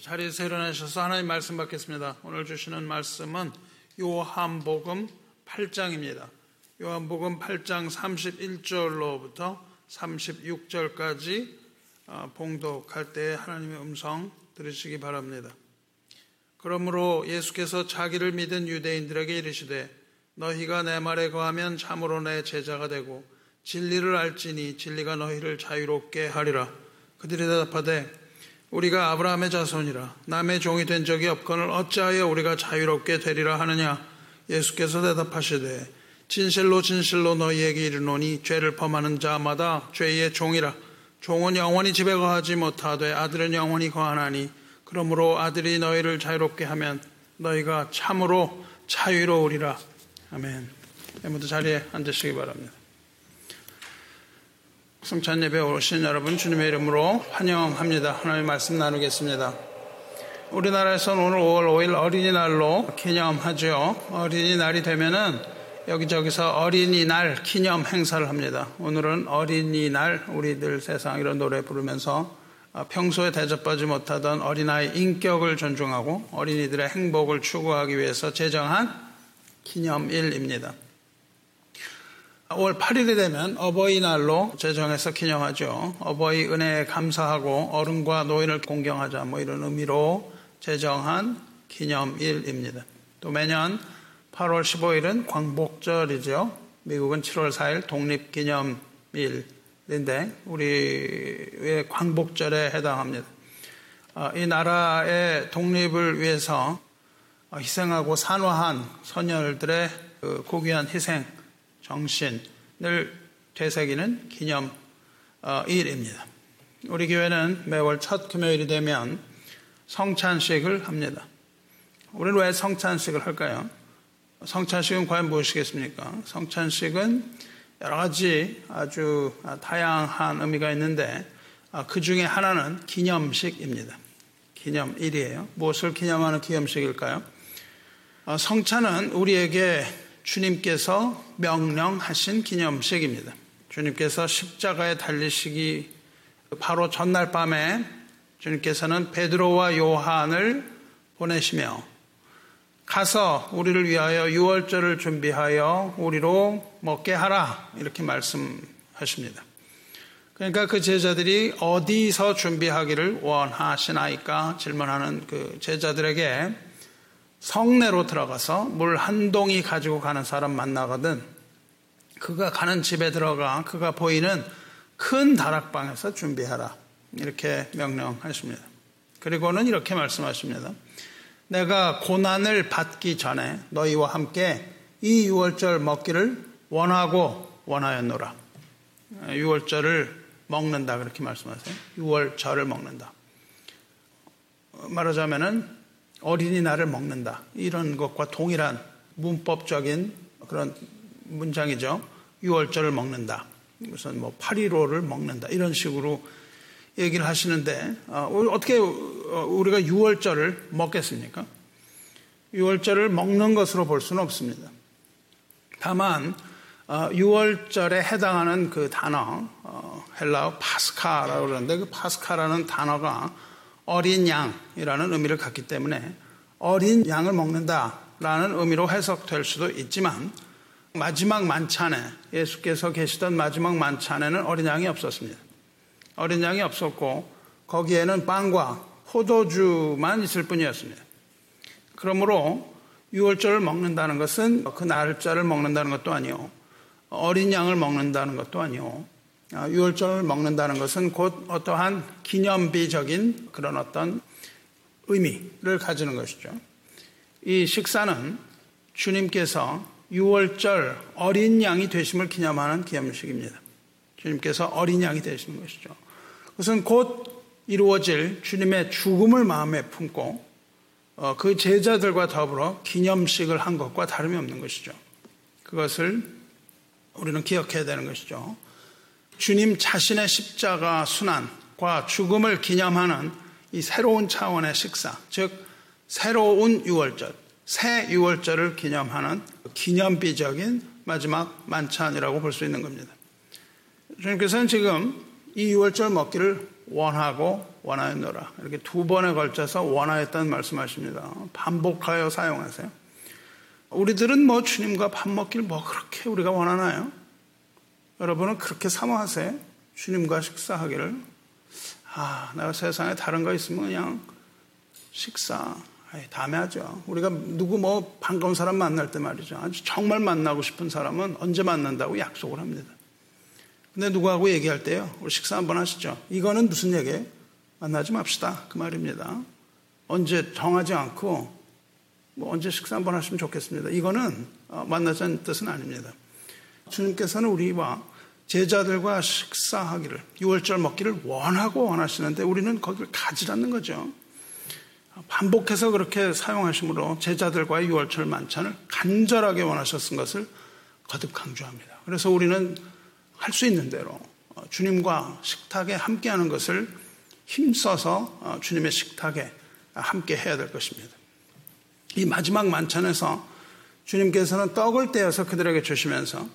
자리에서 일어나셔서 하나님 말씀 받겠습니다. 오늘 주시는 말씀은 요한복음 8장입니다. 요한복음 8장 31절로부터 36절까지 어, 봉독할 때 하나님의 음성 들으시기 바랍니다. 그러므로 예수께서 자기를 믿은 유대인들에게 이르시되 너희가 내 말에 거하면 참으로 내 제자가 되고 진리를 알지니 진리가 너희를 자유롭게 하리라. 그들이 대답하되 우리가 아브라함의 자손이라 남의 종이 된 적이 없거늘 어찌하여 우리가 자유롭게 되리라 하느냐? 예수께서 대답하시되 진실로 진실로 너희에게 이르노니 죄를 범하는 자마다 죄의 종이라. 종은 영원히 집에 거하지 못하되 아들은 영원히 거하나니 그러므로 아들이 너희를 자유롭게 하면 너희가 참으로 자유로우리라. 아멘. 모두 자리에 앉으시기 바랍니다 성찬 예배 오신 여러분 주님의 이름으로 환영합니다. 하나님 말씀 나누겠습니다. 우리나라에서는 오늘 5월 5일 어린이날로 기념하죠. 어린이날이 되면은 여기저기서 어린이날 기념 행사를 합니다. 오늘은 어린이날 우리들 세상 이런 노래 부르면서 평소에 대접받지 못하던 어린아이 인격을 존중하고 어린이들의 행복을 추구하기 위해서 제정한 기념일입니다. 5월 8일이 되면 어버이날로 제정해서 기념하죠. 어버이 은혜에 감사하고 어른과 노인을 공경하자 뭐 이런 의미로 제정한 기념일입니다. 또 매년 8월 15일은 광복절이죠. 미국은 7월 4일 독립기념일인데 우리의 광복절에 해당합니다. 아, 이 나라의 독립을 위해서 희생하고 산화한 선열들의 그 고귀한 희생 정신을 되새기는 기념일입니다. 우리 교회는 매월 첫 금요일이 되면 성찬식을 합니다. 우리는 왜 성찬식을 할까요? 성찬식은 과연 무엇이겠습니까? 성찬식은 여러 가지 아주 다양한 의미가 있는데 그 중에 하나는 기념식입니다. 기념일이에요. 무엇을 기념하는 기념식일까요? 성찬은 우리에게 주님께서 명령하신 기념식입니다. 주님께서 십자가에 달리시기 바로 전날 밤에 주님께서는 베드로와 요한을 보내시며 가서 우리를 위하여 유월절을 준비하여 우리로 먹게 하라 이렇게 말씀하십니다. 그러니까 그 제자들이 어디서 준비하기를 원하시나이까 질문하는 그 제자들에게 성내로 들어가서 물 한 동이 가지고 가는 사람 만나거든 그가 가는 집에 들어가 그가 보이는 큰 다락방에서 준비하라. 이렇게 명령하십니다. 그리고는 이렇게 말씀하십니다. 내가 고난을 받기 전에 너희와 함께 이 유월절 먹기를 원하고 원하였노라. 유월절을 먹는다. 그렇게 말씀하세요. 유월절을 먹는다. 말하자면은 어린이날을 먹는다. 이런 것과 동일한 문법적인 그런 문장이죠. 6월절을 먹는다. 무슨 뭐 8.15를 먹는다. 이런 식으로 얘기를 하시는데, 어, 어떻게 어, 우리가 6월절을 먹겠습니까? 6월절을 먹는 것으로 볼 수는 없습니다. 다만, 6월절에 어, 해당하는 그 단어, 헬라어 파스카라고 그러는데 그 파스카라는 단어가 어린 양이라는 의미를 갖기 때문에 어린 양을 먹는다라는 의미로 해석될 수도 있지만 마지막 만찬에 예수께서 계시던 마지막 만찬에는 어린 양이 없었습니다. 어린 양이 없었고 거기에는 빵과 포도주만 있을 뿐이었습니다. 그러므로 6월절을 먹는다는 것은 그 날짜를 먹는다는 것도 아니요. 어린 양을 먹는다는 것도 아니요. 아, 유월절을 먹는다는 것은 곧 어떠한 기념비적인 그런 어떤 의미를 가지는 것이죠. 이 식사는 주님께서 유월절 어린 양이 되심을 기념하는 기념식입니다. 주님께서 어린 양이 되시는 것이죠. 그것은 곧 이루어질 주님의 죽음을 마음에 품고 어, 그 제자들과 더불어 기념식을 한 것과 다름이 없는 것이죠. 그것을 우리는 기억해야 되는 것이죠. 주님 자신의 십자가 순환과 죽음을 기념하는 이 새로운 차원의 식사, 즉 새로운 유월절, 새 유월절을 기념하는 기념비적인 마지막 만찬이라고 볼 수 있는 겁니다. 주님께서는 지금 이 유월절 먹기를 원하고 원하였노라. 이렇게 두 번에 걸쳐서 원하였다는 말씀하십니다. 반복하여 사용하세요. 우리들은 뭐 주님과 밥 먹길 뭐 그렇게 우리가 원하나요? 여러분은 그렇게 사모하세요? 주님과 식사하기를. 아, 내가 세상에 다른 거 있으면 그냥 식사. 아이, 다음에 하죠. 우리가 누구 뭐 반가운 사람 만날 때 말이죠. 아주 정말 만나고 싶은 사람은 언제 만난다고 약속을 합니다. 근데 누구하고 얘기할 때요. 우리 식사 한번 하시죠. 이거는 무슨 얘기예요? 만나지 맙시다. 그 말입니다. 언제 정하지 않고 뭐 언제 식사 한번 하시면 좋겠습니다. 이거는 어, 만나자는 뜻은 아닙니다. 주님께서는 우리와 제자들과 식사하기를 6월절 먹기를 원하고 원하시는데 우리는 거기를 가지 않는 거죠. 반복해서 그렇게 사용하심으로 제자들과의 6월절 만찬을 간절하게 원하셨은 것을 거듭 강조합니다. 그래서 우리는 할 수 있는 대로 어, 주님과 식탁에 함께하는 것을 힘써서 어, 주님의 식탁에 함께 해야 될 것입니다. 이 마지막 만찬에서 주님께서는 떡을 떼어서 그들에게 주시면서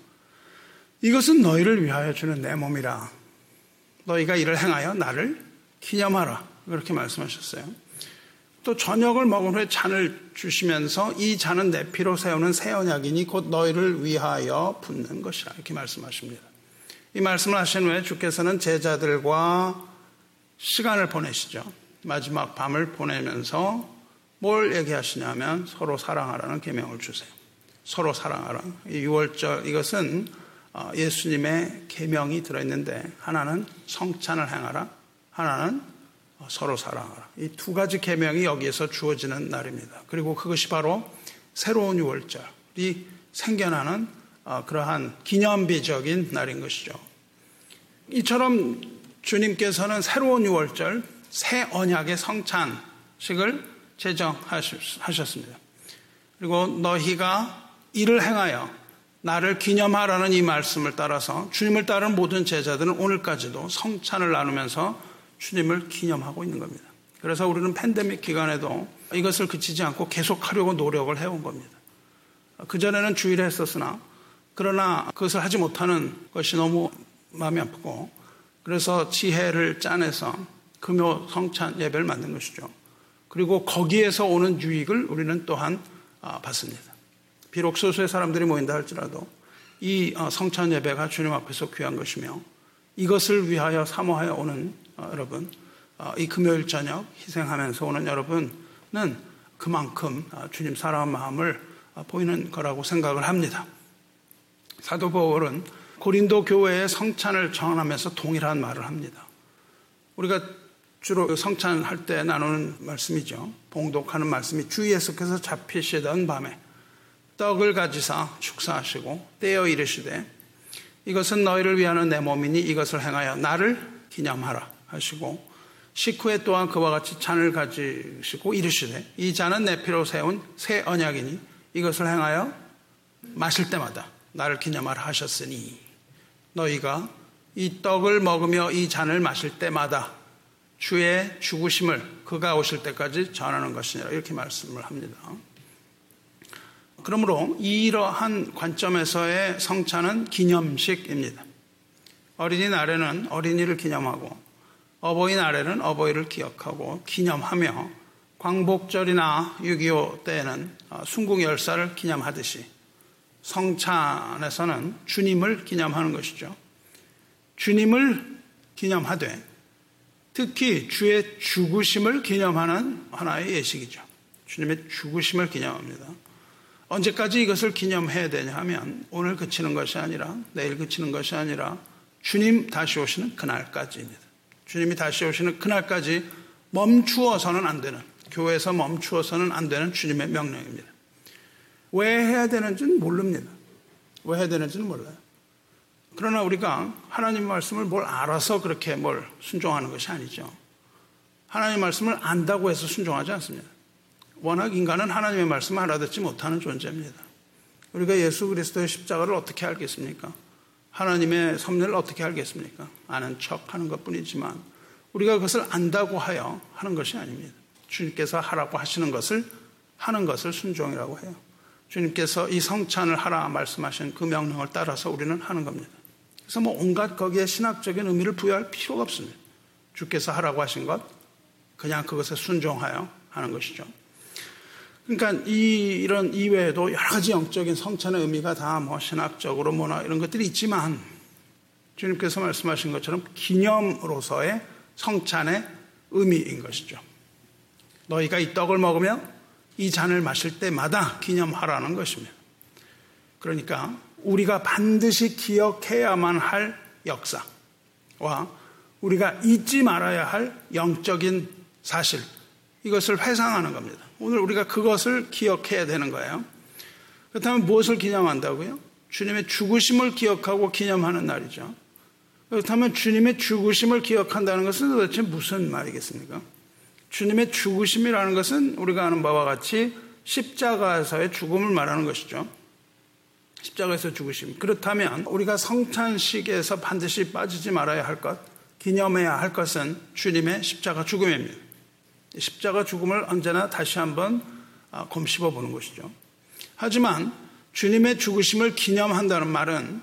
이것은 너희를 위하여 주는 내 몸이라. 너희가 이를 행하여 나를 기념하라. 그렇게 말씀하셨어요. 또 저녁을 먹은 후에 잔을 주시면서 이 잔은 내 피로 세우는 새 언약이니 곧 너희를 위하여 붓는 것이라. 이렇게 말씀하십니다. 이 말씀을 하신 후에 주께서는 제자들과 시간을 보내시죠. 마지막 밤을 보내면서 뭘 얘기하시냐면 서로 사랑하라는 계명을 주세요. 서로 사랑하라. 이 6월절 이것은 어, 예수님의 계명이 들어있는데 하나는 성찬을 행하라, 하나는 어, 서로 사랑하라. 이 두 가지 계명이 여기에서 주어지는 날입니다. 그리고 그것이 바로 새로운 6월절이 생겨나는 어, 그러한 기념비적인 날인 것이죠. 이처럼 주님께서는 새로운 6월절 새 언약의 성찬식을 제정하셨습니다. 그리고 너희가 이를 행하여 나를 기념하라는 이 말씀을 따라서 주님을 따르는 모든 제자들은 오늘까지도 성찬을 나누면서 주님을 기념하고 있는 겁니다. 그래서 우리는 팬데믹 기간에도 이것을 그치지 않고 계속하려고 노력을 해온 겁니다. 그전에는 주일에 했었으나 그러나 그것을 하지 못하는 것이 너무 마음이 아프고 그래서 지혜를 짜내서 금요 성찬 예배를 만든 것이죠. 그리고 거기에서 오는 유익을 우리는 또한 아, 받습니다. 비록 소수의 사람들이 모인다 할지라도 이 어, 성찬 예배가 주님 앞에서 귀한 것이며 이것을 위하여 사모하여 오는 어, 여러분, 어, 이 금요일 저녁 희생하면서 오는 여러분은 그만큼 주님 사랑한 마음을 보이는 거라고 생각을 합니다. 사도 바울은 고린도 교회의 성찬을 정하면서 동일한 말을 합니다. 우리가 주로 성찬할 때 나누는 말씀이죠. 봉독하는 말씀이 주 예수께서 잡히시던 밤에 떡을 가지사 축사하시고 떼어 이르시되 이것은 너희를 위하는 내 몸이니 이것을 행하여 나를 기념하라 하시고 식후에 또한 그와 같이 잔을 가지시고 이르시되 이 잔은 내 피로 세운 새 언약이니 이것을 행하여 마실 때마다 나를 기념하라 하셨으니 너희가 이 떡을 먹으며 이 잔을 마실 때마다 주의 죽으심을 그가 오실 때까지 전하는 것이니라 이렇게 말씀을 합니다. 그러므로 이러한 관점에서의 성찬은 기념식입니다. 어린이날에는 어린이를 기념하고 어버이날에는 어버이를 기억하고 기념하며 광복절이나 6.25 때에는 순국 열사를 기념하듯이 성찬에서는 주님을 기념하는 것이죠. 주님을 기념하되 특히 주의 죽으심을 기념하는 하나의 예식이죠. 주님의 죽으심을 기념합니다. 언제까지 이것을 기념해야 되냐 하면 오늘 그치는 것이 아니라 내일 그치는 것이 아니라 주님 다시 오시는 그날까지입니다. 주님이 다시 오시는 그날까지 멈추어서는 안 되는 교회에서 멈추어서는 안 되는 주님의 명령입니다. 왜 해야 되는지는 모릅니다. 왜 해야 되는지는 몰라요. 그러나 우리가 하나님 말씀을 뭘 알아서 그렇게 뭘 순종하는 것이 아니죠. 하나님 말씀을 안다고 해서 순종하지 않습니다. 워낙 인간은 하나님의 말씀을 알아듣지 못하는 존재입니다. 우리가 예수 그리스도의 십자가를 어떻게 알겠습니까? 하나님의 섭리를 어떻게 알겠습니까? 아는 척 하는 것 뿐이지만 우리가 그것을 안다고 하여 하는 것이 아닙니다. 주님께서 하라고 하시는 것을 하는 것을 순종이라고 해요. 주님께서 이 성찬을 하라 말씀하신 그 명령을 따라서 우리는 하는 겁니다. 그래서 뭐 온갖 거기에 신학적인 의미를 부여할 필요가 없습니다. 주께서 하라고 하신 것 그냥 그것에 순종하여 하는 것이죠. 그러니까 이, 이런 이외에도 여러 가지 영적인 성찬의 의미가 다 뭐 신학적으로 뭐나 이런 것들이 있지만 주님께서 말씀하신 것처럼 기념으로서의 성찬의 의미인 것이죠. 너희가 이 떡을 먹으며 이 잔을 마실 때마다 기념하라는 것입니다. 그러니까 우리가 반드시 기억해야만 할 역사와 우리가 잊지 말아야 할 영적인 사실 이것을 회상하는 겁니다. 오늘 우리가 그것을 기억해야 되는 거예요. 그렇다면 무엇을 기념한다고요? 주님의 죽으심을 기억하고 기념하는 날이죠. 그렇다면 주님의 죽으심을 기억한다는 것은 도대체 무슨 말이겠습니까? 주님의 죽으심이라는 것은 우리가 아는 바와 같이 십자가에서의 죽음을 말하는 것이죠. 십자가에서 죽으심. 그렇다면 우리가 성찬식에서 반드시 빠지지 말아야 할 것, 기념해야 할 것은 주님의 십자가 죽음입니다. 십자가 죽음을 언제나 다시 한번 아, 곰씹어 보는 것이죠. 하지만 주님의 죽으심을 기념한다는 말은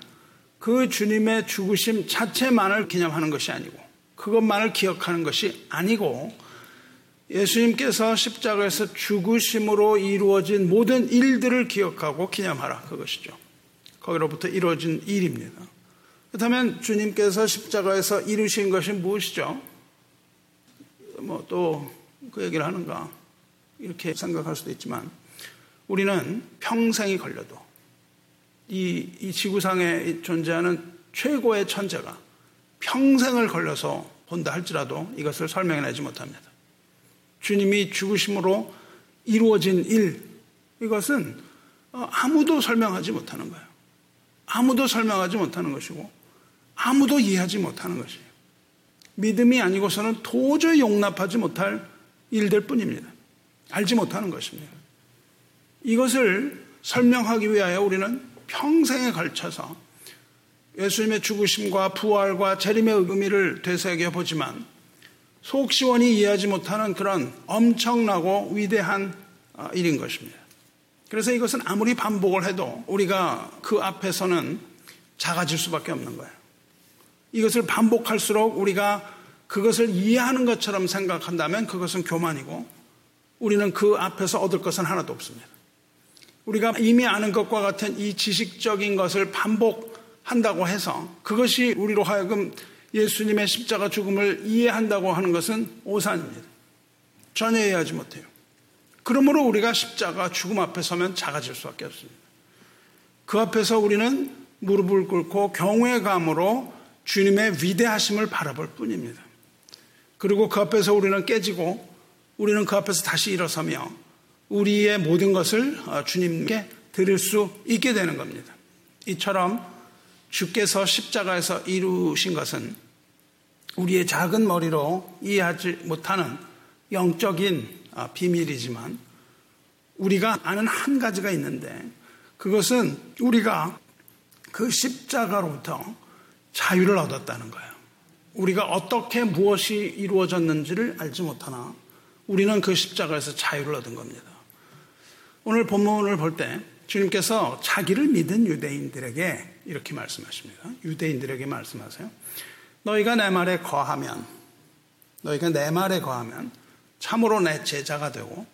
그 주님의 죽으심 자체만을 기념하는 것이 아니고 그것만을 기억하는 것이 아니고 예수님께서 십자가에서 죽으심으로 이루어진 모든 일들을 기억하고 기념하라 그것이죠. 거기로부터 이루어진 일입니다. 그렇다면 주님께서 십자가에서 이루신 것이 무엇이죠? 뭐 또 그 얘기를 하는가 이렇게 생각할 수도 있지만 우리는 평생이 걸려도 이, 이 지구상에 존재하는 최고의 천재가 평생을 걸려서 본다 할지라도 이것을 설명해내지 못합니다. 주님이 죽으심으로 이루어진 일, 이것은 어, 아무도 설명하지 못하는 거예요. 아무도 설명하지 못하는 것이고, 아무도 이해하지 못하는 것이에요. 믿음이 아니고서는 도저히 용납하지 못할 일들 뿐입니다. 알지 못하는 것입니다. 이것을 설명하기 위하여 우리는 평생에 걸쳐서 예수님의 죽으심과 부활과 재림의 의미를 되새겨 보지만 속 시원히 이해하지 못하는 그런 엄청나고 위대한 어, 일인 것입니다. 그래서 이것은 아무리 반복을 해도 우리가 그 앞에서는 작아질 수밖에 없는 거예요. 이것을 반복할수록 우리가 그것을 이해하는 것처럼 생각한다면 그것은 교만이고 우리는 그 앞에서 얻을 것은 하나도 없습니다. 우리가 이미 아는 것과 같은 이 지식적인 것을 반복한다고 해서 그것이 우리로 하여금 예수님의 십자가 죽음을 이해한다고 하는 것은 오산입니다. 전혀 이해하지 못해요. 그러므로 우리가 십자가 죽음 앞에 서면 작아질 수밖에 없습니다. 그 앞에서 우리는 무릎을 꿇고 경외감으로 주님의 위대하심을 바라볼 뿐입니다. 그리고 그 앞에서 우리는 깨지고 우리는 그 앞에서 다시 일어서며 우리의 모든 것을 어, 주님께 드릴 수 있게 되는 겁니다. 이처럼 주께서 십자가에서 이루신 것은 우리의 작은 머리로 이해하지 못하는 영적인 아, 비밀이지만 우리가 아는 한 가지가 있는데 그것은 우리가 그 십자가로부터 자유를 얻었다는 거예요. 우리가 어떻게 무엇이 이루어졌는지를 알지 못하나 우리는 그 십자가에서 자유를 얻은 겁니다. 오늘 본문을 볼 때 주님께서 자기를 믿은 유대인들에게 이렇게 말씀하십니다. 유대인들에게 말씀하세요. 너희가 내 말에 거하면, 너희가 내 말에 거하면 참으로 내 제자가 되고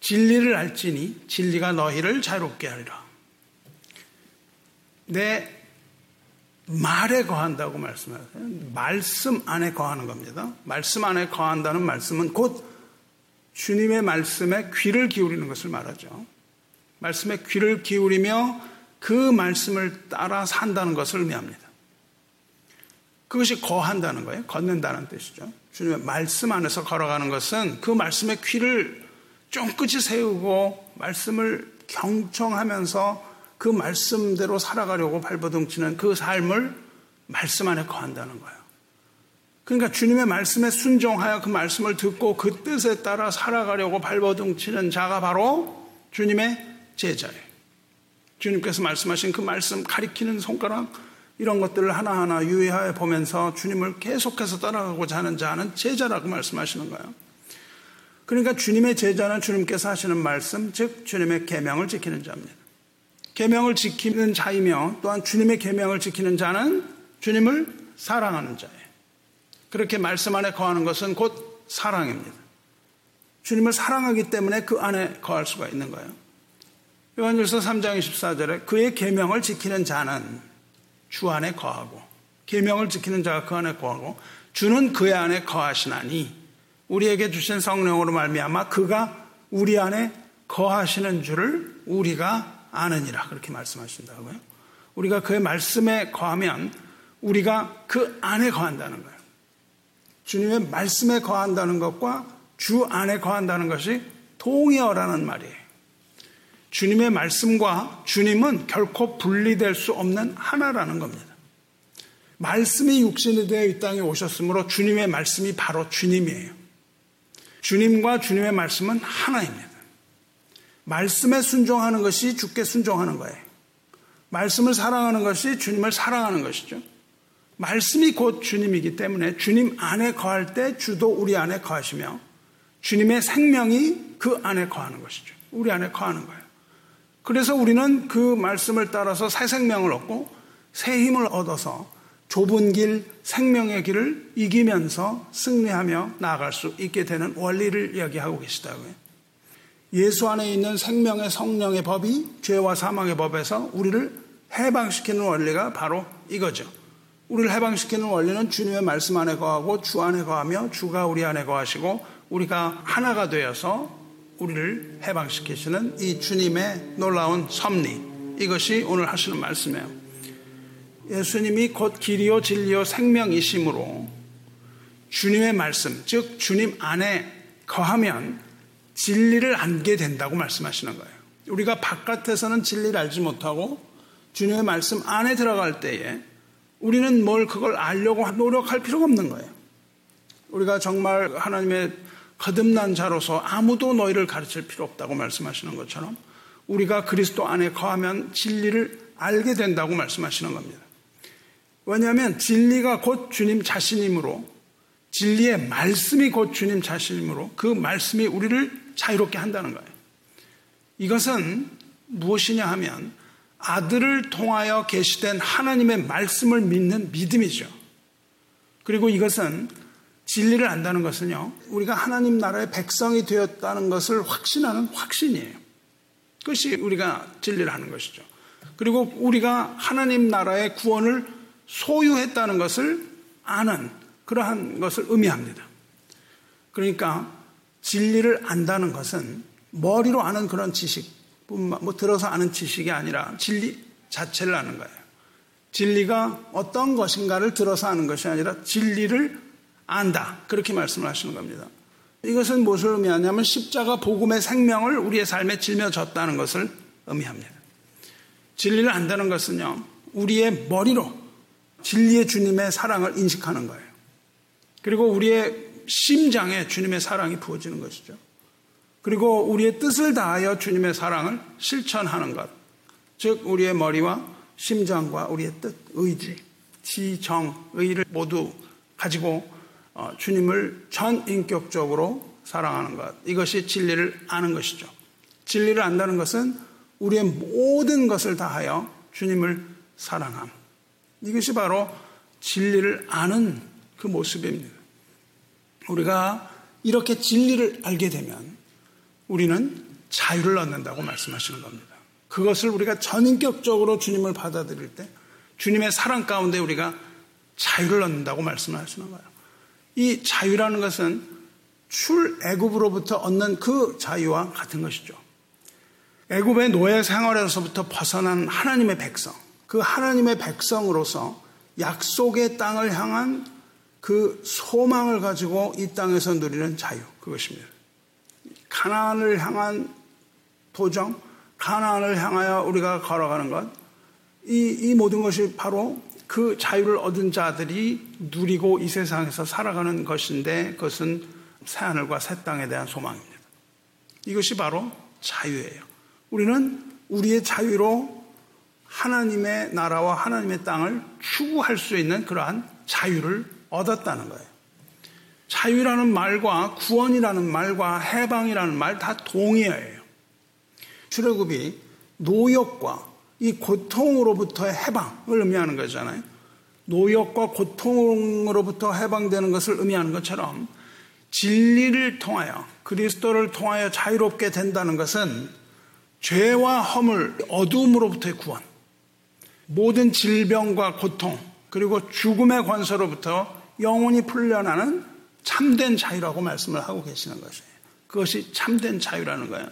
진리를 알지니 진리가 너희를 자유롭게 하리라. 내 말에 거한다고 말씀하세요. 말씀 안에 거하는 겁니다. 말씀 안에 거한다는 말씀은 곧 주님의 말씀에 귀를 기울이는 것을 말하죠. 말씀에 귀를 기울이며 그 말씀을 따라 산다는 것을 의미합니다. 그것이 거한다는 거예요. 걷는다는 뜻이죠. 주님의 말씀 안에서 걸어가는 것은 그 말씀에 귀를 쫑긋이 세우고 말씀을 경청하면서 그 말씀대로 살아가려고 발버둥치는 그 삶을 말씀 안에 거한다는 거예요. 그러니까 주님의 말씀에 순종하여 그 말씀을 듣고 그 뜻에 따라 살아가려고 발버둥치는 자가 바로 주님의 제자예요. 주님께서 말씀하신 그 말씀 가리키는 손가락 이런 것들을 하나하나 유의하여 보면서 주님을 계속해서 따라가고자 하는 자는 제자라고 말씀하시는 거예요. 그러니까 주님의 제자는 주님께서 하시는 말씀, 즉 주님의 계명을 지키는 자입니다. 계명을 지키는 자이며 또한 주님의 계명을 지키는 자는 주님을 사랑하는 자예요. 그렇게 말씀 안에 거하는 것은 곧 사랑입니다. 주님을 사랑하기 때문에 그 안에 거할 수가 있는 거예요. 요한일서 3장 24절에 그의 계명을 지키는 자는 주 안에 거하고 계명을 지키는 자가 그 안에 거하고 주는 그의 안에 거하시나니 우리에게 주신 성령으로 말미암아 그가 우리 안에 거하시는 줄을 우리가 아느니라 그렇게 말씀하신다고요. 우리가 그의 말씀에 거하면 우리가 그 안에 거한다는 거예요. 주님의 말씀에 거한다는 것과 주 안에 거한다는 것이 동의어라는 말이에요. 주님의 말씀과 주님은 결코 분리될 수 없는 하나라는 겁니다. 말씀이 육신이 되어 이 땅에 오셨으므로 주님의 말씀이 바로 주님이에요. 주님과 주님의 말씀은 하나입니다. 말씀에 순종하는 것이 주께 순종하는 거예요. 말씀을 사랑하는 것이 주님을 사랑하는 것이죠. 말씀이 곧 주님이기 때문에 주님 안에 거할 때 주도 우리 안에 거하시며 주님의 생명이 그 안에 거하는 것이죠. 우리 안에 거하는 거예요. 그래서 우리는 그 말씀을 따라서 새 생명을 얻고 새 힘을 얻어서 좁은 길, 생명의 길을 이기면서 승리하며 나아갈 수 있게 되는 원리를 이야기하고 계시다고요. 예수 안에 있는 생명의 성령의 법이 죄와 사망의 법에서 우리를 해방시키는 원리가 바로 이거죠. 우리를 해방시키는 원리는 주님의 말씀 안에 거하고 주 안에 거하며 주가 우리 안에 거하시고 우리가 하나가 되어서 우리를 해방시키시는 이 주님의 놀라운 섭리 이것이 오늘 하시는 말씀이에요. 예수님이 곧 길이요 진리요 생명이심으로 주님의 말씀 즉 주님 안에 거하면 진리를 알게 된다고 말씀하시는 거예요. 우리가 바깥에서는 진리를 알지 못하고 주님의 말씀 안에 들어갈 때에 우리는 뭘 그걸 알려고 노력할 필요가 없는 거예요. 우리가 정말 하나님의 거듭난 자로서 아무도 너희를 가르칠 필요 없다고 말씀하시는 것처럼 우리가 그리스도 안에 거하면 진리를 알게 된다고 말씀하시는 겁니다. 왜냐하면 진리가 곧 주님 자신이므로 진리의 말씀이 곧 주님 자신이므로 그 말씀이 우리를 자유롭게 한다는 거예요. 이것은 무엇이냐 하면 아들을 통하여 계시된 하나님의 말씀을 믿는 믿음이죠. 그리고 이것은 진리를 안다는 것은요, 우리가 하나님 나라의 백성이 되었다는 것을 확신하는 확신이에요. 그것이 우리가 진리를 하는 것이죠. 그리고 우리가 하나님 나라의 구원을 소유했다는 것을 아는 그러한 것을 의미합니다. 그러니까 진리를 안다는 것은 머리로 아는 그런 지식, 뭐 들어서 아는 지식이 아니라 진리 자체를 아는 거예요. 진리가 어떤 것인가를 들어서 아는 것이 아니라 진리를 안다. 그렇게 말씀을 하시는 겁니다. 이것은 무엇을 의미하냐면 십자가 복음의 생명을 우리의 삶에 짊어졌다는 것을 의미합니다. 진리를 안다는 것은요, 우리의 머리로 진리의 주님의 사랑을 인식하는 거예요. 그리고 우리의 심장에 주님의 사랑이 부어지는 것이죠. 그리고 우리의 뜻을 다하여 주님의 사랑을 실천하는 것. 즉, 우리의 머리와 심장과 우리의 뜻, 의지, 지, 정, 의를 모두 가지고 어, 주님을 전 인격적으로 사랑하는 것. 이것이 진리를 아는 것이죠. 진리를 안다는 것은 우리의 모든 것을 다하여 주님을 사랑함. 이것이 바로 진리를 아는 그 모습입니다. 우리가 이렇게 진리를 알게 되면 우리는 자유를 얻는다고 말씀하시는 겁니다. 그것을 우리가 전인격적으로 주님을 받아들일 때 주님의 사랑 가운데 우리가 자유를 얻는다고 말씀하시는 거예요. 이 자유라는 것은 출애굽으로부터 얻는 그 자유와 같은 것이죠. 애굽의 노예 생활에서부터 벗어난 하나님의 백성, 그 하나님의 백성으로서 약속의 땅을 향한 그 소망을 가지고 이 땅에서 누리는 자유 그것입니다. 가나안을 향한 도정, 가나안을 향하여 우리가 걸어가는 것, 이, 이 모든 것이 바로 그 자유를 얻은 자들이 누리고 이 세상에서 살아가는 것인데 그것은 새하늘과 새 땅에 대한 소망입니다. 이것이 바로 자유예요. 우리는 우리의 자유로 하나님의 나라와 하나님의 땅을 추구할 수 있는 그러한 자유를 얻었다는 거예요. 자유라는 말과 구원이라는 말과 해방이라는 말 다 동의어예요. 출애굽이 노역과 이 고통으로부터의 해방을 의미하는 거잖아요. 노역과 고통으로부터 해방되는 것을 의미하는 것처럼 진리를 통하여 그리스도를 통하여 자유롭게 된다는 것은 죄와 허물, 어두움으로부터의 구원, 모든 질병과 고통, 그리고 죽음의 권세로부터 영혼이 풀려나는 참된 자유라고 말씀을 하고 계시는 것이에요. 그것이 참된 자유라는 거예요.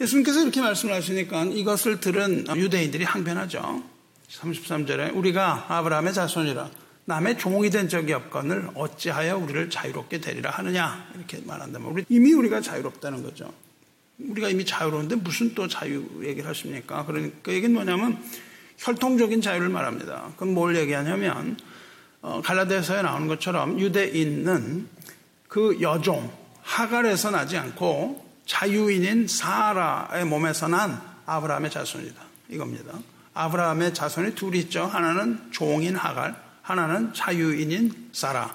예수님께서 이렇게 말씀을 하시니까 이것을 들은 유대인들이 항변하죠. 33절에 우리가 아브라함의 자손이라 남의 종이 된 적이 없건을 어찌하여 우리를 자유롭게 되리라 하느냐 이렇게 말한다면 우리 이미 우리가 자유롭다는 거죠. 우리가 이미 자유로운데 무슨 또 자유 얘기를 하십니까? 그러니까 그 얘기는 뭐냐면 혈통적인 자유를 말합니다. 그럼 뭘 얘기하냐면 어, 갈라디아서에 나오는 것처럼 유대인은 그 여종 하갈에서 나지 않고 자유인인 사라의 몸에서 난 아브라함의 자손이다. 이겁니다. 아브라함의 자손이 둘이 있죠. 하나는 종인 하갈, 하나는 자유인인 사라.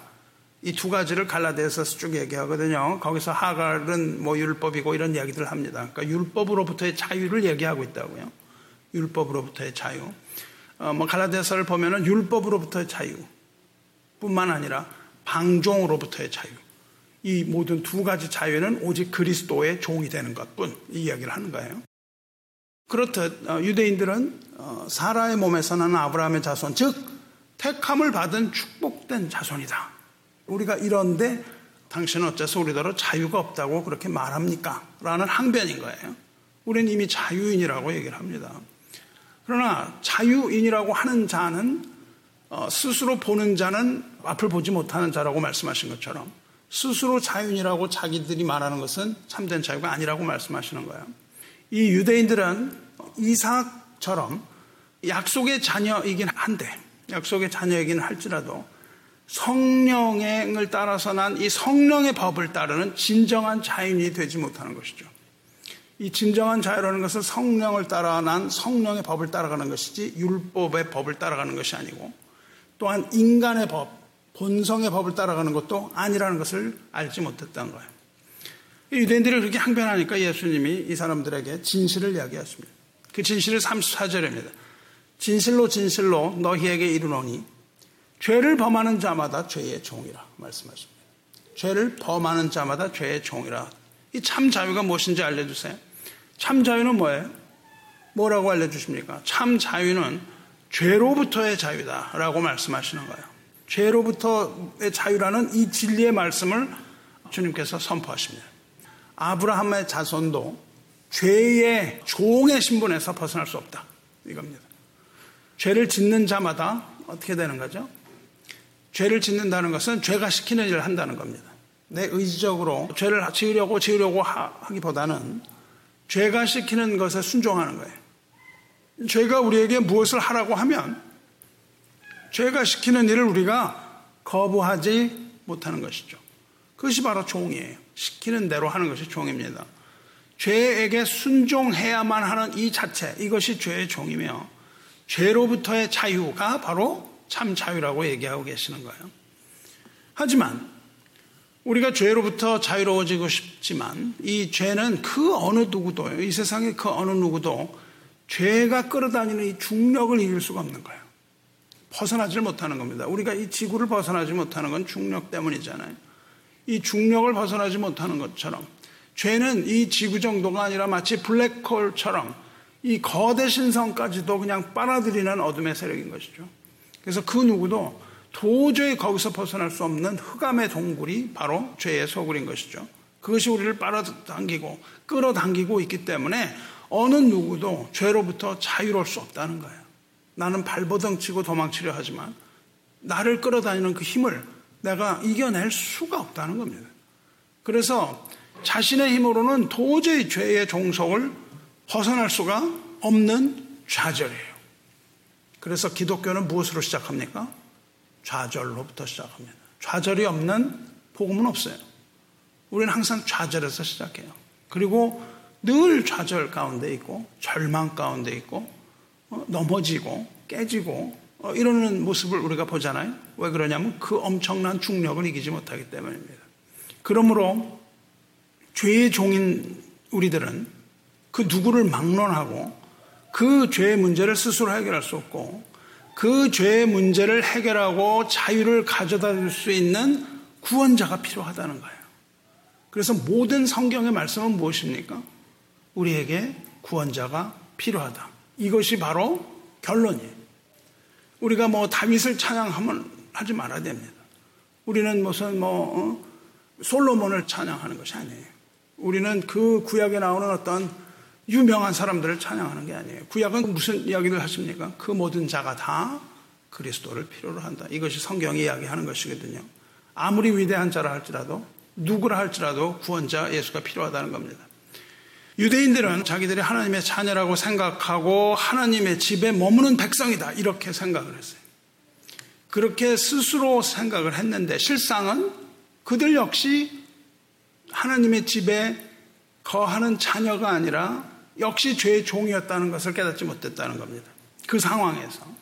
이 두 가지를 갈라디아서 쭉 얘기하거든요. 거기서 하갈은 뭐 율법이고 이런 이야기들을 합니다. 그러니까 율법으로부터의 자유를 얘기하고 있다고요. 율법으로부터의 자유. 어, 뭐 갈라디아서를 보면은 율법으로부터의 자유 뿐만 아니라 방종으로부터의 자유. 이 모든 두 가지 자유는 오직 그리스도의 종이 되는 것 뿐 이 이야기를 하는 거예요. 그렇듯 어, 유대인들은 어, 사라의 몸에서 나는 아브라함의 자손, 즉 택함을 받은 축복된 자손이다. 우리가 이런데 당신은 어째서 우리더러 자유가 없다고 그렇게 말합니까? 라는 항변인 거예요. 우리는 이미 자유인이라고 얘기를 합니다. 그러나 자유인이라고 하는 자는 어, 스스로 보는 자는 앞을 보지 못하는 자라고 말씀하신 것처럼 스스로 자유인이라고 자기들이 말하는 것은 참된 자유가 아니라고 말씀하시는 거예요. 이 유대인들은 이삭처럼 약속의 자녀이긴 한데, 약속의 자녀이긴 할지라도 성령을 따라서 난 이 성령의 법을 따르는 진정한 자유인이 되지 못하는 것이죠. 이 진정한 자유라는 것은 성령을 따라 난 성령의 법을 따라가는 것이지 율법의 법을 따라가는 것이 아니고 또한 인간의 법, 본성의 법을 따라가는 것도 아니라는 것을 알지 못했던 거예요. 유대인들이 그렇게 항변하니까 예수님이 이 사람들에게 진실을 이야기했습니다. 그 진실은 34절입니다. 진실로 진실로 너희에게 이르노니 죄를 범하는 자마다 죄의 종이라 말씀하십니다. 죄를 범하는 자마다 죄의 종이라. 이 참 자유가 무엇인지 알려주세요. 참 자유는 뭐예요? 뭐라고 알려주십니까? 참 자유는 죄로부터의 자유다라고 말씀하시는 거예요. 죄로부터의 자유라는 이 진리의 말씀을 주님께서 선포하십니다. 아브라함의 자손도 죄의 종의 신분에서 벗어날 수 없다. 이겁니다. 죄를 짓는 자마다 어떻게 되는 거죠? 죄를 짓는다는 것은 죄가 시키는 일을 한다는 겁니다. 내 의지적으로 죄를 지으려고 지으려고 하기보다는 죄가 시키는 것에 순종하는 거예요. 죄가 우리에게 무엇을 하라고 하면 죄가 시키는 일을 우리가 거부하지 못하는 것이죠. 그것이 바로 종이에요. 시키는 대로 하는 것이 종입니다. 죄에게 순종해야만 하는 이 자체, 이것이 죄의 종이며, 죄로부터의 자유가 바로 참 자유라고 얘기하고 계시는 거예요. 하지만, 우리가 죄로부터 자유로워지고 싶지만, 이 죄는 그 어느 누구도, 이 세상의 그 어느 누구도 죄가 끌어다니는 이 중력을 이길 수가 없는 거예요. 벗어나질 못하는 겁니다. 우리가 이 지구를 벗어나지 못하는 건 중력 때문이잖아요. 이 중력을 벗어나지 못하는 것처럼 죄는 이 지구 정도가 아니라 마치 블랙홀처럼 이 거대 신성까지도 그냥 빨아들이는 어둠의 세력인 것이죠. 그래서 그 누구도 도저히 거기서 벗어날 수 없는 흑암의 동굴이 바로 죄의 소굴인 것이죠. 그것이 우리를 빨아당기고 끌어당기고 있기 때문에 어느 누구도 죄로부터 자유로울 수 없다는 거예요. 나는 발버둥 치고 도망치려 하지만 나를 끌어다니는 그 힘을 내가 이겨낼 수가 없다는 겁니다. 그래서 자신의 힘으로는 도저히 죄의 종속을 벗어날 수가 없는 좌절이에요. 그래서 기독교는 무엇으로 시작합니까? 좌절로부터 시작합니다. 좌절이 없는 복음은 없어요. 우리는 항상 좌절에서 시작해요. 그리고 늘 좌절 가운데 있고 절망 가운데 있고 어, 넘어지고 깨지고 어, 이러는 모습을 우리가 보잖아요. 왜 그러냐면 그 엄청난 중력을 이기지 못하기 때문입니다. 그러므로 죄의 종인 우리들은 그 누구를 막론하고 그 죄의 문제를 스스로 해결할 수 없고 그 죄의 문제를 해결하고 자유를 가져다 줄 수 있는 구원자가 필요하다는 거예요. 그래서 모든 성경의 말씀은 무엇입니까? 우리에게 구원자가 필요하다. 이것이 바로 결론이에요. 우리가 뭐 다윗을 찬양하면 하지 말아야 됩니다. 우리는 무슨 뭐 어? 솔로몬을 찬양하는 것이 아니에요. 우리는 그 구약에 나오는 어떤 유명한 사람들을 찬양하는 게 아니에요. 구약은 무슨 이야기를 하십니까? 그 모든 자가 다 그리스도를 필요로 한다. 이것이 성경이 이야기하는 것이거든요. 아무리 위대한 자라 할지라도 누구라 할지라도 구원자 예수가 필요하다는 겁니다. 유대인들은 자기들이 하나님의 자녀라고 생각하고 하나님의 집에 머무는 백성이다. 이렇게 생각을 했어요. 그렇게 스스로 생각을 했는데 실상은 그들 역시 하나님의 집에 거하는 자녀가 아니라 역시 죄의 종이었다는 것을 깨닫지 못했다는 겁니다. 그 상황에서.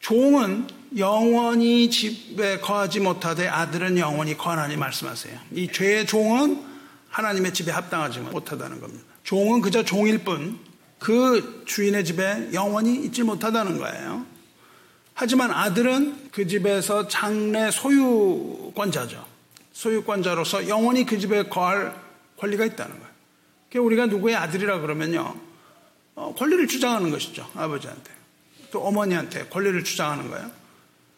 종은 영원히 집에 거하지 못하되 아들은 영원히 거하나니 말씀하세요. 이 죄의 종은 하나님의 집에 합당하지 못하다는 겁니다. 종은 그저 종일 뿐 그 주인의 집에 영원히 있지 못하다는 거예요. 하지만 아들은 그 집에서 장래 소유권자죠. 소유권자로서 영원히 그 집에 거할 권리가 있다는 거예요. 우리가 누구의 아들이라 그러면요. 어, 권리를 주장하는 것이죠. 아버지한테. 또 어머니한테 권리를 주장하는 거예요.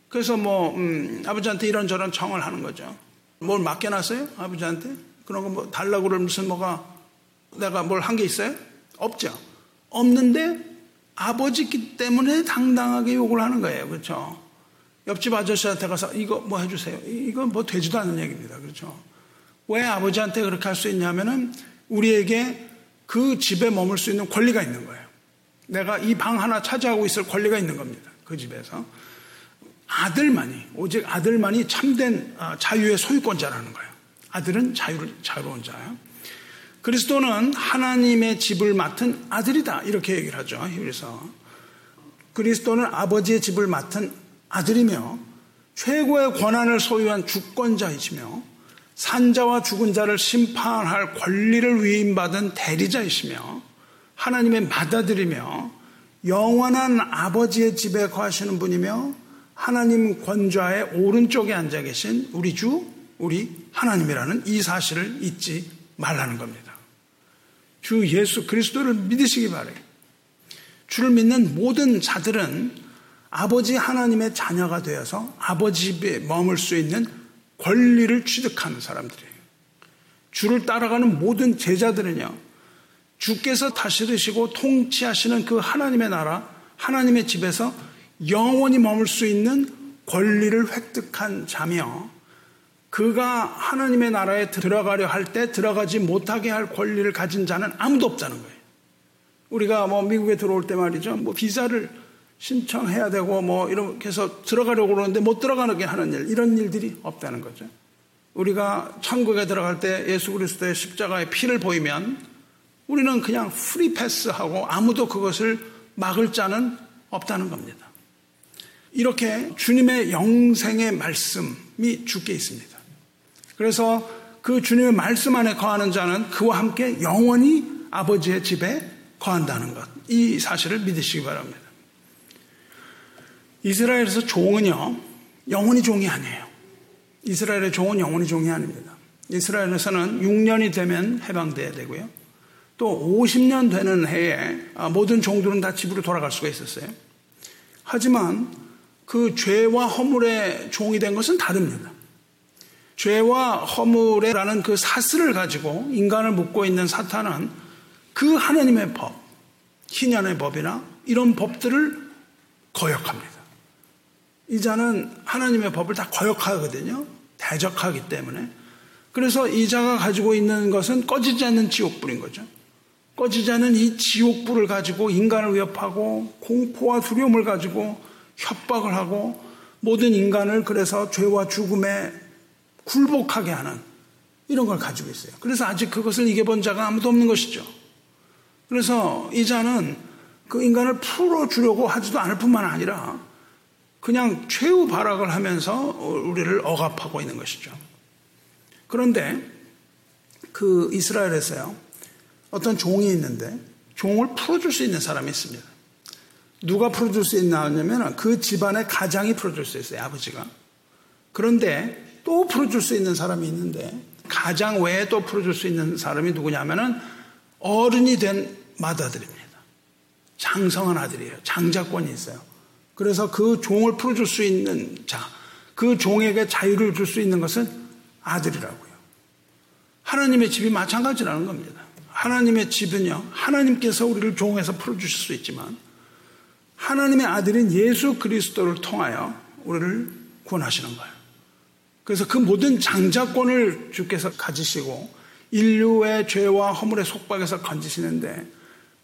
그래서 뭐 음, 아버지한테 이런저런 청을 하는 거죠. 뭘 맡겨놨어요? 아버지한테? 그런 거 뭐 달라고 그러면 무슨 뭐가 내가 뭘 한 게 있어요? 없죠. 없는데 아버지기 때문에 당당하게 욕을 하는 거예요. 그렇죠? 옆집 아저씨한테 가서 이거 뭐 해주세요. 이건 뭐 되지도 않는 얘기입니다. 그렇죠? 왜 아버지한테 그렇게 할 수 있냐면은 우리에게 그 집에 머물 수 있는 권리가 있는 거예요. 내가 이 방 하나 차지하고 있을 권리가 있는 겁니다. 그 집에서. 아들만이, 오직 아들만이 참된 아, 자유의 소유권자라는 거예요. 아들은 자유, 자유로운 자예요. 그리스도는 하나님의 집을 맡은 아들이다. 이렇게 얘기를 하죠. 그래서 그리스도는 아버지의 집을 맡은 아들이며 최고의 권한을 소유한 주권자이시며 산자와 죽은 자를 심판할 권리를 위임받은 대리자이시며 하나님의 맏아들이며 영원한 아버지의 집에 거하시는 분이며 하나님 권좌의 오른쪽에 앉아 계신 우리 주, 우리 하나님이라는 이 사실을 잊지 말라는 겁니다. 주 예수 그리스도를 믿으시기 바래요. 주를 믿는 모든 자들은 아버지 하나님의 자녀가 되어서 아버지 집에 머물 수 있는 권리를 취득하는 사람들이에요. 주를 따라가는 모든 제자들은요, 주께서 다스리시고 통치하시는 그 하나님의 나라, 하나님의 집에서 영원히 머물 수 있는 권리를 획득한 자며, 그가 하나님의 나라에 들어가려 할 때 들어가지 못하게 할 권리를 가진 자는 아무도 없다는 거예요. 우리가 뭐 미국에 들어올 때 말이죠. 뭐 비자를 신청해야 되고 뭐 이렇게 해서 들어가려고 그러는데 못 들어가게 하는 일, 이런 일들이 없다는 거죠. 우리가 천국에 들어갈 때 예수 그리스도의 십자가의 피를 보이면 우리는 그냥 free pass하고 아무도 그것을 막을 자는 없다는 겁니다. 이렇게 주님의 영생의 말씀이 주께 있습니다. 그래서 그 주님의 말씀 안에 거하는 자는 그와 함께 영원히 아버지의 집에 거한다는 것. 이 사실을 믿으시기 바랍니다. 이스라엘에서 종은요, 영원히 종이 아니에요. 이스라엘의 종은 영원히 종이 아닙니다. 이스라엘에서는 6년이 되면 해방돼야 되고요. 또 50년 되는 해에 모든 종들은 다 집으로 돌아갈 수가 있었어요. 하지만 그 죄와 허물의 종이 된 것은 다릅니다. 죄와 허물이라는 그 사슬을 가지고 인간을 묶고 있는 사탄은 그 하나님의 법, 희년의 법이나 이런 법들을 거역합니다. 이 자는 하나님의 법을 다 거역하거든요. 대적하기 때문에. 그래서 이 자가 가지고 있는 것은 꺼지지 않는 지옥불인 거죠. 꺼지지 않는 이 지옥불을 가지고 인간을 위협하고 공포와 두려움을 가지고 협박을 하고 모든 인간을 그래서 죄와 죽음에 굴복하게 하는 이런 걸 가지고 있어요. 그래서 아직 그것을 이겨본 자가 아무도 없는 것이죠. 그래서 이 자는 그 인간을 풀어주려고 하지도 않을 뿐만 아니라 그냥 최후 발악을 하면서 우리를 억압하고 있는 것이죠. 그런데 그 이스라엘에서요, 어떤 종이 있는데 종을 풀어줄 수 있는 사람이 있습니다. 누가 풀어줄 수 있냐면 그 집안의 가장이 풀어줄 수 있어요, 아버지가. 그런데 또 풀어줄 수 있는 사람이 있는데 가장 외에 또 풀어줄 수 있는 사람이 누구냐면은 어른이 된 맏아들입니다. 장성한 아들이에요. 장자권이 있어요. 그래서 그 종을 풀어줄 수 있는 자, 그 종에게 자유를 줄 수 있는 것은 아들이라고요. 하나님의 집이 마찬가지라는 겁니다. 하나님의 집은요, 하나님께서 우리를 종에서 풀어주실 수 있지만, 하나님의 아들인 예수 그리스도를 통하여 우리를 구원하시는 거예요. 그래서 그 모든 장자권을 주께서 가지시고, 인류의 죄와 허물의 속박에서 건지시는데,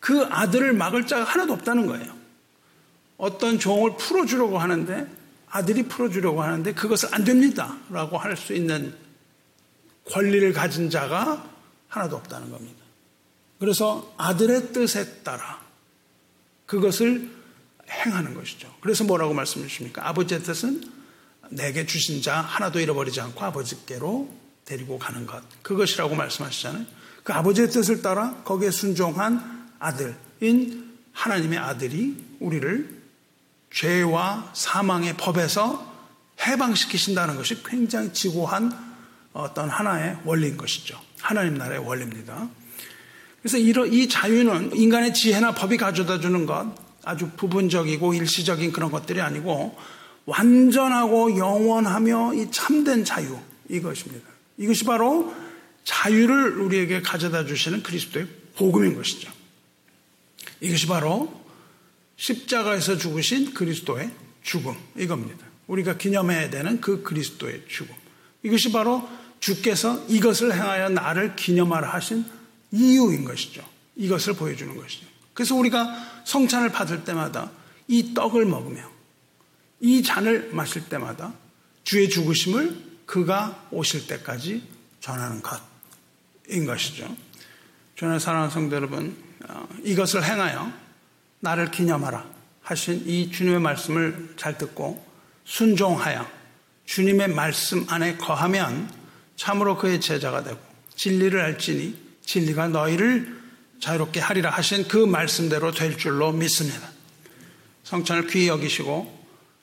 그 아들을 막을 자가 하나도 없다는 거예요. 어떤 종을 풀어주려고 하는데, 아들이 풀어주려고 하는데, 그것을 안 됩니다. 라고 할 수 있는 권리를 가진 자가 하나도 없다는 겁니다. 그래서 아들의 뜻에 따라 그것을 행하는 것이죠. 그래서 뭐라고 말씀해 주십니까? 아버지의 뜻은 내게 주신 자 하나도 잃어버리지 않고 아버지께로 데리고 가는 것. 그것이라고 말씀하시잖아요. 그 아버지의 뜻을 따라 거기에 순종한 아들인 하나님의 아들이 우리를 죄와 사망의 법에서 해방시키신다는 것이 굉장히 지고한 어떤 하나의 원리인 것이죠. 하나님 나라의 원리입니다. 그래서 이 자유는 인간의 지혜나 법이 가져다 주는 것, 아주 부분적이고 일시적인 그런 것들이 아니고 완전하고 영원하며 이 참된 자유 이것입니다. 이것이 바로 자유를 우리에게 가져다 주시는 그리스도의 복음인 것이죠. 이것이 바로 십자가에서 죽으신 그리스도의 죽음 이겁니다. 우리가 기념해야 되는 그 그리스도의 죽음. 이것이 바로 주께서 이것을 행하여 나를 기념하라 하신 이유인 것이죠. 이것을 보여주는 것이죠. 그래서 우리가 성찬을 받을 때마다 이 떡을 먹으며 이 잔을 마실 때마다 주의 죽으심을 그가 오실 때까지 전하는 것인 것이죠. 저는 사랑하는 성도 여러분, 어, 이것을 행하여 나를 기념하라 하신 이 주님의 말씀을 잘 듣고 순종하여 주님의 말씀 안에 거하면 참으로 그의 제자가 되고 진리를 알지니 진리가 너희를 자유롭게 하리라 하신 그 말씀대로 될 줄로 믿습니다. 성찬을 귀히 여기시고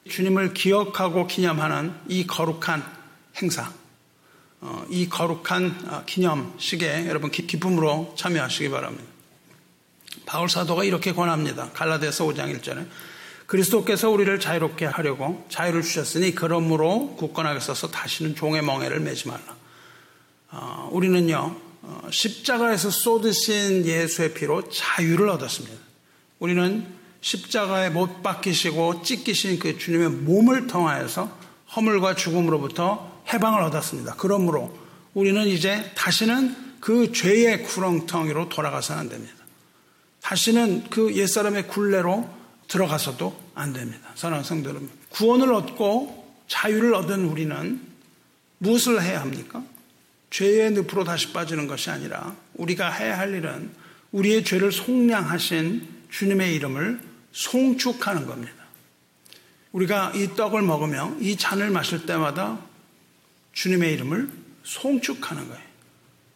주님을 기억하고 기념하는 이 거룩한 행사, 어, 이 거룩한 어, 기념식에 여러분 기쁨으로 참여하시기 바랍니다. 바울 사도가 이렇게 권합니다. 갈라디아서 5장 1절에 그리스도께서 우리를 자유롭게 하려고 자유를 주셨으니 그러므로 굳건하게 서서 다시는 종의 멍에를 매지 말라. 어, 우리는요 어, 십자가에서 쏟으신 예수의 피로 자유를 얻었습니다. 우리는 십자가에 못 박히시고 찢기신 그 주님의 몸을 통하여서 허물과 죽음으로부터 해방을 얻었습니다. 그러므로 우리는 이제 다시는 그 죄의 구렁텅이로 돌아가서는 안 됩니다. 다시는 그 옛사람의 굴레로 들어가서도 안 됩니다. 성도 여러분. 구원을 얻고 자유를 얻은 우리는 무엇을 해야 합니까? 죄의 늪으로 다시 빠지는 것이 아니라 우리가 해야 할 일은 우리의 죄를 속량하신 주님의 이름을 송축하는 겁니다. 우리가 이 떡을 먹으며 이 잔을 마실 때마다 주님의 이름을 송축하는 거예요.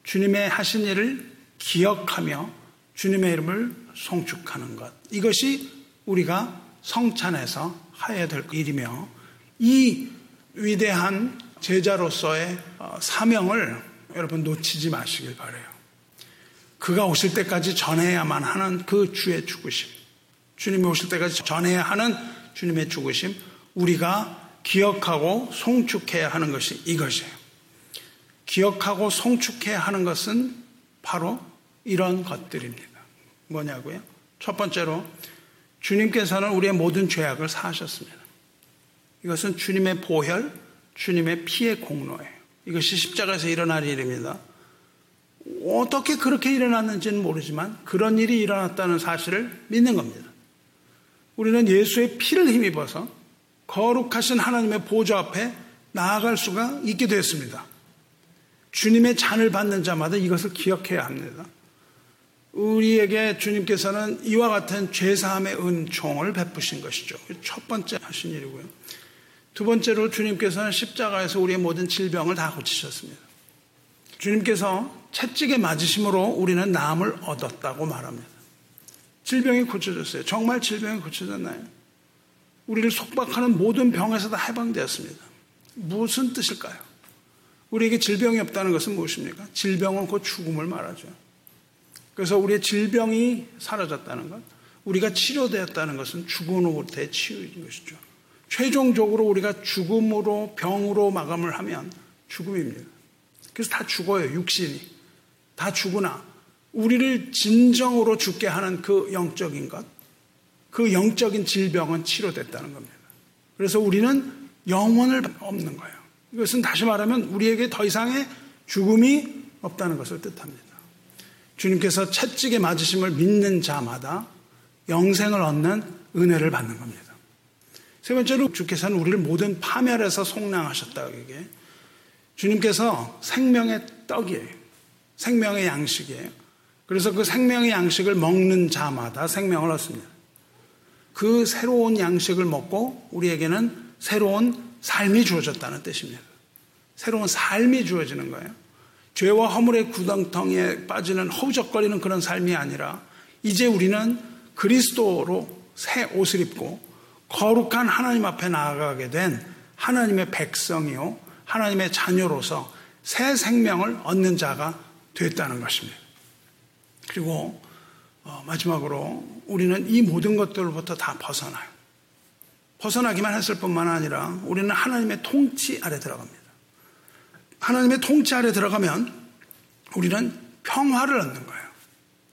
주님의 하신 일을 기억하며 주님의 이름을 송축하는 것. 이것이 우리가 성찬에서 해야 될 일이며 이 위대한 제자로서의 어, 사명을 여러분 놓치지 마시길 바래요. 그가 오실 때까지 전해야만 하는 그 주의 죽으심. 주님이 오실 때까지 전해야 하는 주님의 죽으심. 우리가 기억하고 송축해야 하는 것이 이것이에요. 기억하고 송축해야 하는 것은 바로 이런 것들입니다. 뭐냐고요? 첫 번째로 주님께서는 우리의 모든 죄악을 사하셨습니다. 이것은 주님의 보혈, 주님의 피의 공로예요. 이것이 십자가에서 일어날 일입니다. 어떻게 그렇게 일어났는지는 모르지만 그런 일이 일어났다는 사실을 믿는 겁니다. 우리는 예수의 피를 힘입어서 거룩하신 하나님의 보좌 앞에 나아갈 수가 있게 되었습니다. 주님의 잔을 받는 자마다 이것을 기억해야 합니다. 우리에게 주님께서는 이와 같은 죄사함의 은총을 베푸신 것이죠. 첫 번째 하신 일이고요. 두 번째로 주님께서는 십자가에서 우리의 모든 질병을 다 고치셨습니다. 주님께서 채찍에 맞으심으로 우리는 나음을 얻었다고 말합니다. 질병이 고쳐졌어요. 정말 질병이 고쳐졌나요? 우리를 속박하는 모든 병에서 다 해방되었습니다. 무슨 뜻일까요? 우리에게 질병이 없다는 것은 무엇입니까? 질병은 곧 죽음을 말하죠. 그래서 우리의 질병이 사라졌다는 것, 우리가 치료되었다는 것은 죽음으로부터의 치유인 것이죠. 최종적으로 우리가 죽음으로 병으로 마감을 하면 죽음입니다. 그래서 다 죽어요, 육신이. 다 죽으나 우리를 진정으로 죽게 하는 그 영적인 것, 그 영적인 질병은 치료됐다는 겁니다. 그래서 우리는 영혼을 없는 거예요. 이것은 다시 말하면 우리에게 더 이상의 죽음이 없다는 것을 뜻합니다. 주님께서 채찍에 맞으심을 믿는 자마다 영생을 얻는 은혜를 받는 겁니다. 세 번째로 주께서는 우리를 모든 파멸에서 속량하셨다. 이게 주님께서 생명의 떡이에요. 생명의 양식이에요. 그래서 그 생명의 양식을 먹는 자마다 생명을 얻습니다. 그 새로운 양식을 먹고 우리에게는 새로운 삶이 주어졌다는 뜻입니다. 새로운 삶이 주어지는 거예요. 죄와 허물의 구덩텅이에 빠지는 허우적거리는 그런 삶이 아니라 이제 우리는 그리스도로 새 옷을 입고 거룩한 하나님 앞에 나아가게 된 하나님의 백성이요. 하나님의 자녀로서 새 생명을 얻는 자가 됐다는 것입니다. 그리고 어, 마지막으로 우리는 이 모든 것들로부터 다 벗어나요. 벗어나기만 했을 뿐만 아니라 우리는 하나님의 통치 아래 들어갑니다. 하나님의 통치 아래 들어가면 우리는 평화를 얻는 거예요.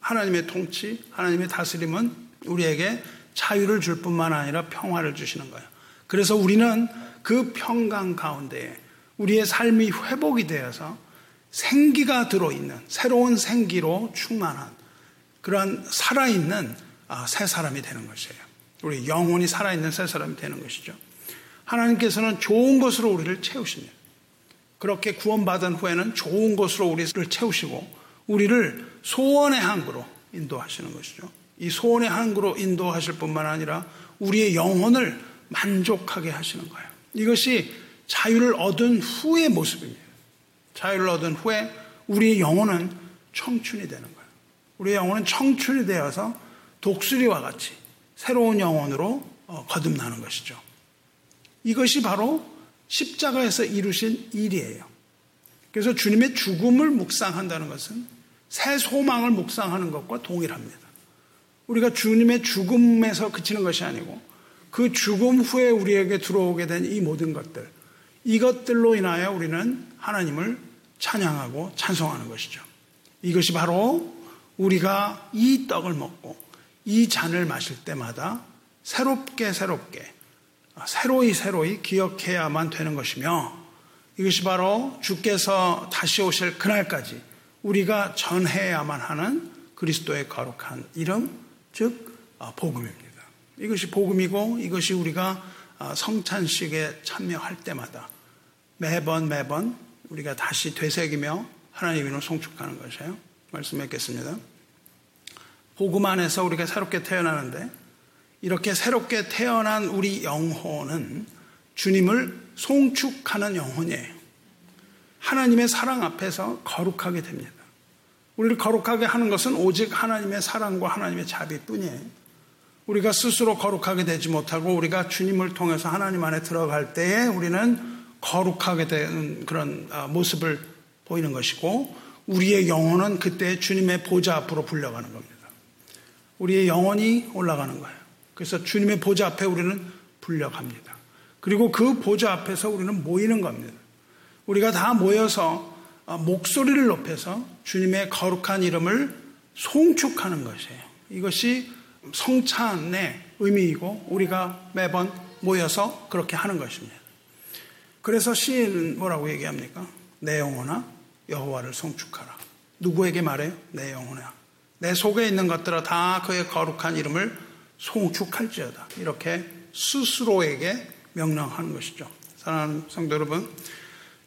하나님의 통치, 하나님의 다스림은 우리에게 자유를 줄 뿐만 아니라 평화를 주시는 거예요. 그래서 우리는 그 평강 가운데에 우리의 삶이 회복이 되어서 생기가 들어있는 새로운 생기로 충만한 그러한 살아있는 아, 새 사람이 되는 것이에요. 우리 영혼이 살아있는 새 사람이 되는 것이죠. 하나님께서는 좋은 것으로 우리를 채우십니다. 그렇게 구원받은 후에는 좋은 것으로 우리를 채우시고 우리를 소원의 항구로 인도하시는 것이죠. 이 소원의 항구로 인도하실 뿐만 아니라 우리의 영혼을 만족하게 하시는 거예요. 이것이 자유를 얻은 후의 모습입니다. 자유를 얻은 후에 우리의 영혼은 청춘이 되는 거예요. 우리의 영혼은 청춘이 되어서 독수리와 같이 새로운 영혼으로 어, 거듭나는 것이죠. 이것이 바로 십자가에서 이루신 일이에요. 그래서 주님의 죽음을 묵상한다는 것은 새 소망을 묵상하는 것과 동일합니다. 우리가 주님의 죽음에서 그치는 것이 아니고 그 죽음 후에 우리에게 들어오게 된 이 모든 것들, 이것들로 인하여 우리는 하나님을 찬양하고 찬송하는 것이죠. 이것이 바로 우리가 이 떡을 먹고 이 잔을 마실 때마다 새롭게 새롭게 새로이 새로이 기억해야만 되는 것이며 이것이 바로 주께서 다시 오실 그날까지 우리가 전해야만 하는 그리스도의 거룩한 이름, 즉 아, 복음입니다. 이것이 복음이고 이것이 우리가 아, 성찬식에 참여할 때마다 매번 매번 우리가 다시 되새기며 하나님으로 송축하는 것이에요. 말씀했겠습니다. 복음 안에서 우리가 새롭게 태어나는데 이렇게 새롭게 태어난 우리 영혼은 주님을 송축하는 영혼이에요. 하나님의 사랑 앞에서 거룩하게 됩니다. 우리를 거룩하게 하는 것은 오직 하나님의 사랑과 하나님의 자비뿐이에요. 우리가 스스로 거룩하게 되지 못하고 우리가 주님을 통해서 하나님 안에 들어갈 때에 우리는 거룩하게 되는 그런 아, 모습을 보이는 것이고 우리의 영혼은 그때 주님의 보좌 앞으로 불려가는 겁니다. 우리의 영혼이 올라가는 거예요. 그래서 주님의 보좌 앞에 우리는 불려갑니다. 그리고 그 보좌 앞에서 우리는 모이는 겁니다. 우리가 다 모여서 아, 목소리를 높여서 주님의 거룩한 이름을 송축하는 것이에요. 이것이 성찬의 의미이고 우리가 매번 모여서 그렇게 하는 것입니다. 그래서 시인 뭐라고 얘기합니까? 내 영혼아 여호와를 송축하라. 누구에게 말해요? 내 영혼아. 내 속에 있는 것들아 다 그의 거룩한 이름을 송축할지어다. 이렇게 스스로에게 명령하는 것이죠. 사랑하는 성도 여러분,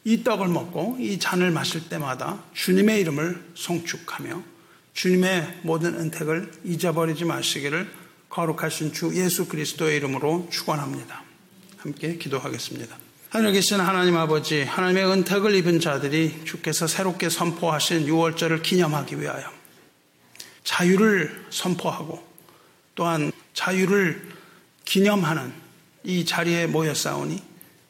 이 떡을 먹고 이 잔을 마실 때마다 주님의 이름을 송축하며 주님의 모든 은택을 잊어버리지 마시기를 거룩하신 주 예수 그리스도의 이름으로 축원합니다. 함께 기도하겠습니다. 하늘에 계신 하나님 아버지, 하나님의 은택을 입은 자들이 주께서 새롭게 선포하신 6월절을 기념하기 위하여 자유를 선포하고 또한 자유를 기념하는 이 자리에 모였사오니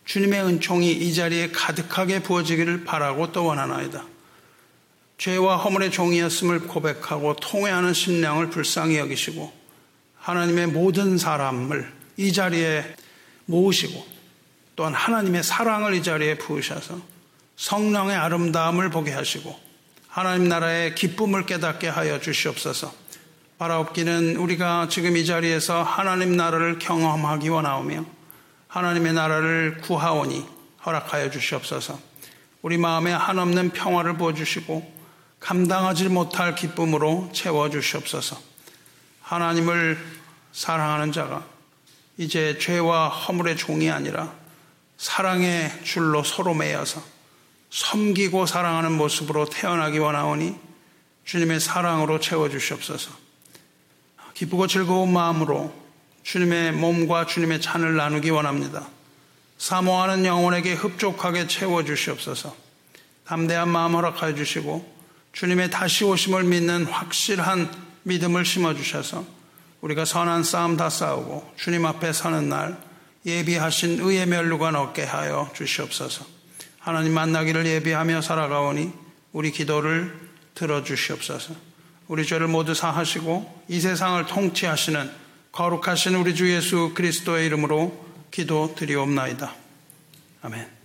주님의 은총이 이 자리에 가득하게 부어지기를 바라고 또 원하나이다. 죄와 허물의 종이었음을 고백하고 통회하는 심령을 불쌍히 여기시고 하나님의 모든 사람을 이 자리에 모으시고 또한 하나님의 사랑을 이 자리에 부으셔서 성령의 아름다움을 보게 하시고 하나님 나라의 기쁨을 깨닫게 하여 주시옵소서. 바라옵기는 우리가 지금 이 자리에서 하나님 나라를 경험하기 원하오며 하나님의 나라를 구하오니 허락하여 주시옵소서. 우리 마음에 한없는 평화를 부어주시고 감당하지 못할 기쁨으로 채워주시옵소서. 하나님을 사랑하는 자가 이제 죄와 허물의 종이 아니라 사랑의 줄로 서로 매여서 섬기고 사랑하는 모습으로 태어나기 원하오니 주님의 사랑으로 채워주시옵소서. 기쁘고 즐거운 마음으로 주님의 몸과 주님의 잔을 나누기 원합니다. 사모하는 영혼에게 흡족하게 채워주시옵소서. 담대한 마음 허락하여 주시고 주님의 다시 오심을 믿는 확실한 믿음을 심어주셔서 우리가 선한 싸움 다 싸우고 주님 앞에 서는 날 예비하신 의의 멸류관 얻게 하여 주시옵소서. 하나님 만나기를 예비하며 살아가오니 우리 기도를 들어주시옵소서. 우리 죄를 모두 사하시고 이 세상을 통치하시는 거룩하신 우리 주 예수 그리스도의 이름으로 기도 드리옵나이다. 아멘.